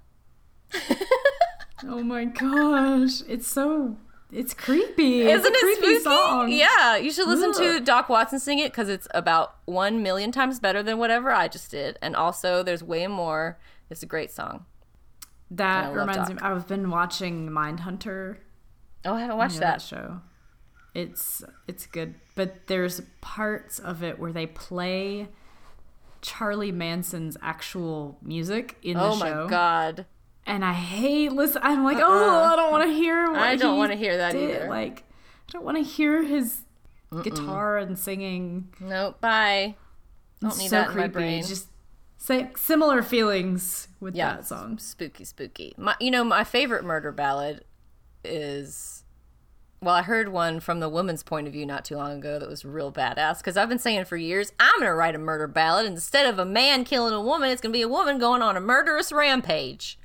Oh my gosh, it's so it's creepy. Isn't it's a it spooky? song? Yeah, you should listen to Doc Watson sing it because it's about one million times better than whatever I just did, and also there's way more. It's a great song. That reminds Doc. me. I've been watching Mindhunter. Oh, I haven't watched know that. show. It's it's good, but there's parts of it where they play Charlie Manson's actual music in the show. Oh my god. And I hate listen. I'm like, oh, uh-uh. I don't want to hear. What I don't wanna hear that did. either. Like, I don't want to hear his guitar and singing. Nope. Bye. Don't It's need so that in creepy. my brain. Just say similar feelings with yeah, that song. spooky, spooky. My, you know, my favorite murder ballad is. Well, I heard one from the woman's point of view not too long ago that was real badass. Because I've been saying for years, I'm going to write a murder ballad. Instead of a man killing a woman, it's going to be a woman going on a murderous rampage.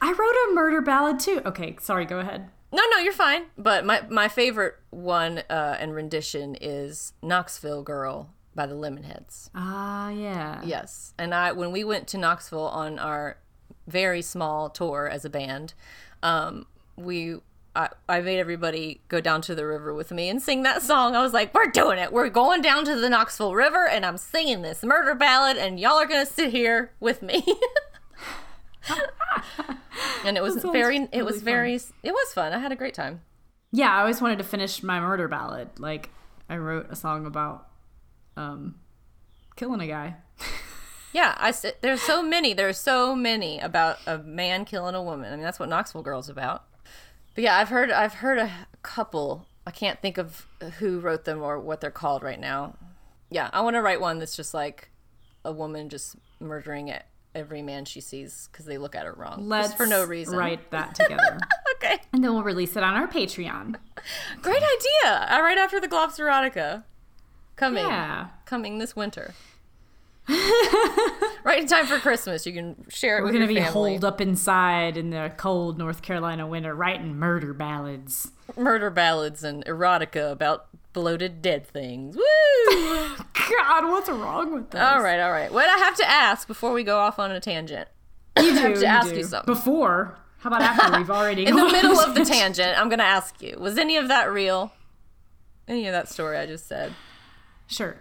I wrote a murder ballad too. Okay, sorry. Go ahead. No, no, you're fine. But my, my favorite one uh, and rendition is Knoxville Girl by the Lemonheads. Ah, yeah. Yes. And I when we went to Knoxville on our very small tour as a band, um, we I, I made everybody go down to the river with me and sing that song. I was like, "We're doing it. We're going down to the Knoxville River, and I'm singing this murder ballad, and y'all are gonna sit here with me." and it was very, it really was fun. very, it was fun. I had a great time. Yeah, I always wanted to finish my murder ballad. Like, I wrote a song about um, killing a guy. Yeah, I there's so many. There's so many about a man killing a woman. I mean, that's what Knoxville Girl's about. But yeah, I've heard I've heard a couple. I can't think of who wrote them or what they're called right now. Yeah, I want to write one that's just like a woman just murdering it every man she sees because they look at her wrong, Let's just for no reason. write that together. Okay, and then we'll release it on our Patreon. great idea. Right after the Globs Erotica, coming Yeah. coming this winter. right in time for Christmas. You can share it We're going to be family. holed up inside in the cold North Carolina winter writing murder ballads. murder ballads and erotica about bloated dead things. Woo! God, what's wrong with this? all right, all right. What I have to ask before we go off on a tangent. You do, have to you ask do. you something. Before. How about after we've already In the middle of the tangent? tangent, I'm going to ask you was any of that real? Any of that story I just said? Sure.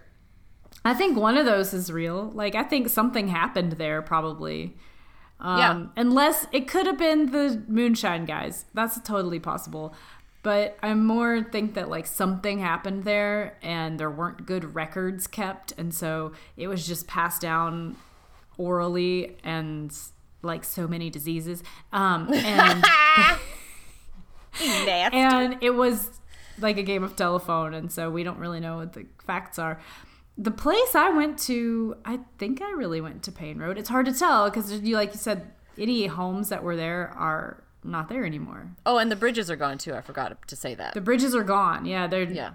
I think one of those is real. Like, I think something happened there, probably. Um, Yeah. Unless it could have been the moonshine guys. That's totally possible. But I more think that, like, something happened there and there weren't good records kept. And so it was just passed down orally and, like, so many diseases. Um, and. And it was like a game of telephone and so we don't really know what the facts are the place I went to, I think I really went to Payne Road. It's hard to tell because you, like you said, any homes that were there are not there anymore. Oh, and the bridges are gone too. I forgot to say that. The bridges are gone. Yeah, they're. yeah.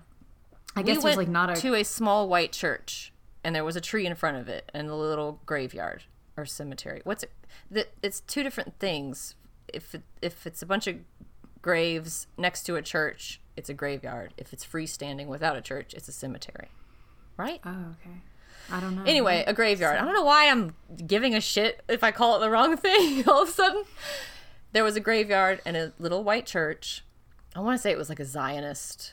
I guess we there's went like not a. to a small white church, and there was a tree in front of it, and a little graveyard or cemetery. What's it? The, it's two different things. If it, if it's a bunch of graves next to a church, it's a graveyard. If it's freestanding without a church, it's a cemetery. Right? oh, okay. I don't know. Anyway, a graveyard. I don't know why I'm giving a shit if I call it the wrong thing all of a sudden. There was a graveyard and a little white church. I want to say it was like a Zionist,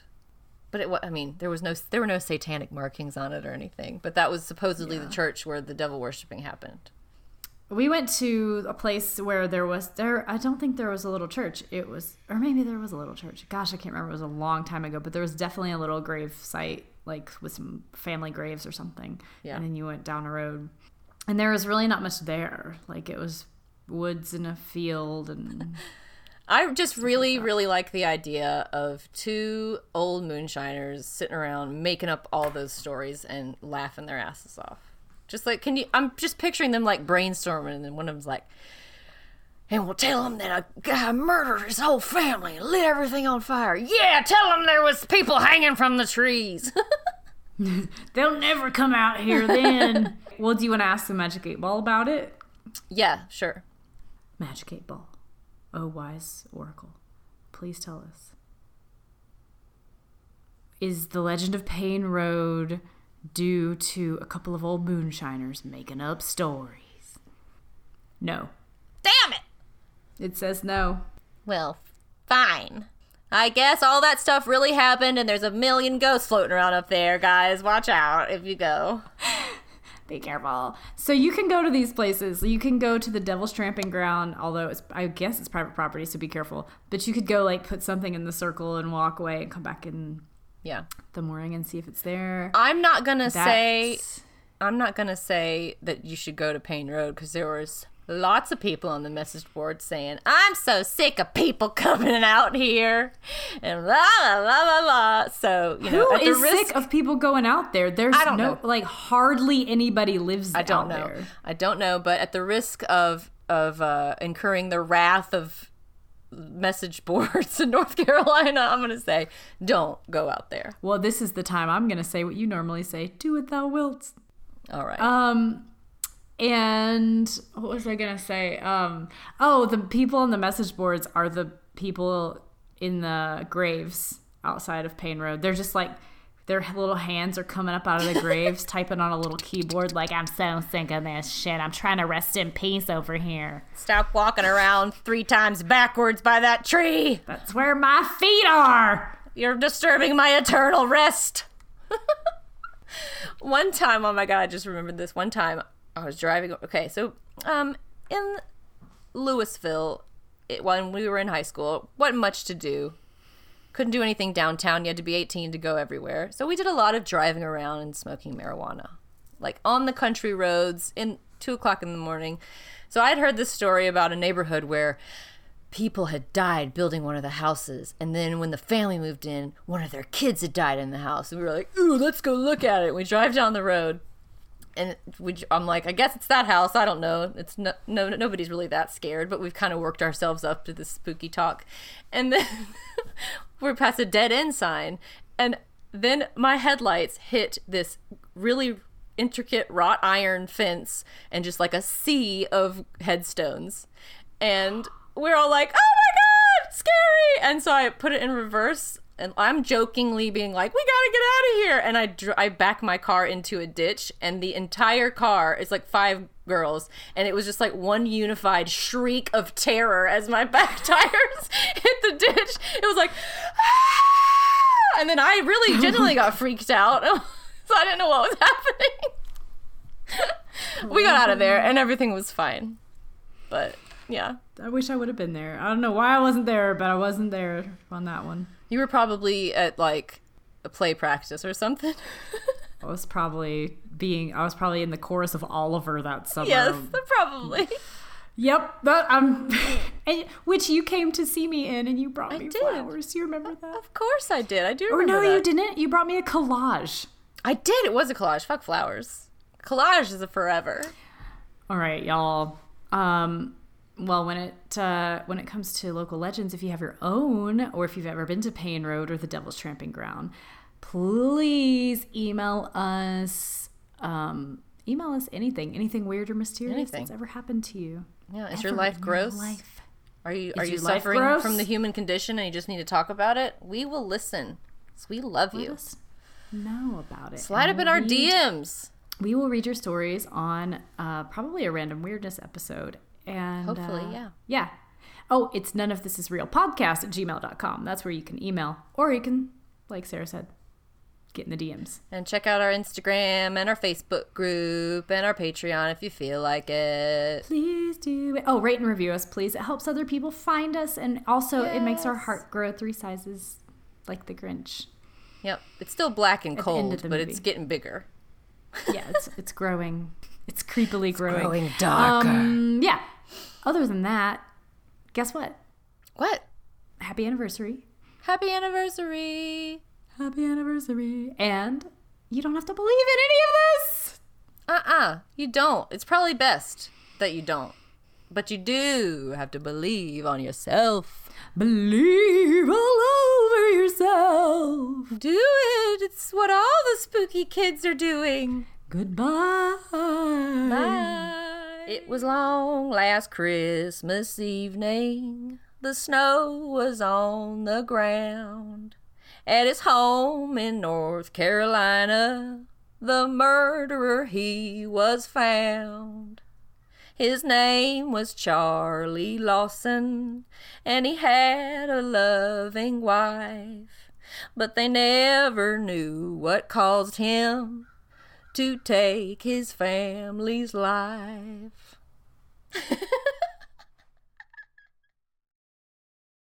but it was, I mean, there was no there were no satanic markings on it or anything, but that was supposedly the church where the devil worshiping happened. we went to a place where there was there. I don't think there was a little church. It was, or maybe there was a little church. Gosh, I can't remember. It was a long time ago, but there was definitely a little grave site, like with some family graves or something. Yeah. And then you went down a road, and there was really not much there. Like it was woods and a field, and I just really, really like the idea of two old moonshiners sitting around making up all those stories and laughing their asses off. Just like, can you? I'm just picturing them like brainstorming, and then one of them's like, "And we'll tell them that a guy murdered his whole family and lit everything on fire. Yeah, tell them there was people hanging from the trees." they'll never come out here then. well, do you want to ask the Magic Eight Ball about it? yeah, sure. Magic Eight Ball. Oh, wise oracle, please tell us. Is the legend of Payne Road due to a couple of old moonshiners making up stories? No. It. Says no. Well, fine. I guess all that stuff really happened, and there's a million ghosts floating around up there, guys. Watch out if you go. Be careful. So you can go to these places. You can go to the Devil's Tramping Ground, although it's I guess it's private property, so be careful. But you could go like put something in the circle and walk away and come back in Yeah. the morning and see if it's there. I'm not gonna say I'm not gonna say that you should go to Payne Road because there was lots of people on the message board saying, "I'm so sick of people coming out here," and blah blah blah blah blah. So you know, Who at the risk, sick of people going out there? There's no know. like hardly anybody lives I don't out know. there. I don't know, but at the risk of of uh, incurring the wrath of message boards in North Carolina, I'm gonna say, don't go out there. Well, this is the time I'm going to say what you normally say: "Do what thou wilt." All right. Um, and what was I gonna say? Um, oh, the people on the message boards are the people in the graves outside of Payne Road. They're just like their little hands are coming up out of the graves, typing on a little keyboard, like I'm so sick of this shit. I'm trying to rest in peace over here. Stop walking around three times backwards by that tree. That's where my feet are. You're disturbing my eternal rest. one time, oh my god, I just remembered this. One time I was driving. Okay, so um, in Louisville, it, when we were in high school, wasn't much to do. Couldn't do anything downtown. You had to be 18 to go everywhere. So we did a lot of driving around and smoking marijuana, like on the country roads in two o'clock in the morning. So I had heard this story about a neighborhood where people had died building one of the houses and then when the family moved in one of their kids had died in the house and we were like ooh let's go look at it we drive down the road and i'm like i guess it's that house. I don't know. It's no, no nobody's really that scared but we've kind of worked ourselves up to this spooky talk. And then we're past a dead end sign. And then my headlights hit this really intricate wrought iron fence and just like a sea of headstones. And we're all like, "Oh my god, scary!" And so I put it in reverse, and I'm jokingly being like, "We gotta get out of here!" And I dr- I back my car into a ditch, and the entire car is like five girls, and it was just like one unified shriek of terror as my back tires hit the ditch. It was like, "Ah!" and then I really genuinely got freaked out, so I didn't know what was happening. we got out of there, and everything was fine. But yeah. I wish I would have been there. I don't know why I wasn't there, but I wasn't there on that one. You were probably at like a play practice or something. I was probably being I was probably in the chorus of Oliver that summer. yes, probably. Yep, that I'm and, which you came to see me in and you brought me did. flowers. Do you remember that? Of course I did. I do remember. Or remember no, you didn't. You brought me a collage. I did. It was a collage. Fuck flowers. Collage is a forever. All right, y'all. Um, well, when it uh, when it comes to local legends, if you have your own, or if you've ever been to Payne Road or the Devil's Tramping Ground, please email us. Um, email us anything, anything weird or mysterious Anything. that's ever happened to you. Yeah. Is your life gross? life. Are you are Is you suffering from the human condition and you just need to talk about it? We will listen we love Let you. know about it. Slide and up in our DMs. We will read your stories on uh, probably a random weirdness episode. And Hopefully, uh, yeah. Yeah. Oh, it's none of this is real podcast at gmail.com. That's where you can email. Or you can, like Sarah said, get in the DMs. And check out our Instagram and our Facebook group and our Patreon if you feel like it. Please do it. Oh, rate and review us, please. It helps other people find us. And also, it makes our heart grow three sizes like the Grinch. Yep. It's still black and At cold, but movie. it's getting bigger. Yeah, it's, it's growing. It's creepily growing. growing darker. Um, yeah. Other than that, guess what? What? Happy anniversary. Happy anniversary. Happy anniversary. And you don't have to believe in any of this. Uh-uh. You don't. It's probably best that you don't. But you do have to believe on yourself. Believe all over yourself. Do it. It's what all the spooky kids are doing. Goodbye. Bye. It was long last Christmas evening. The snow was on the ground. At his home in North Carolina, the murderer he was found. His name was Charlie Lawson, and he had a loving wife. But they never knew what caused him to take his family's life.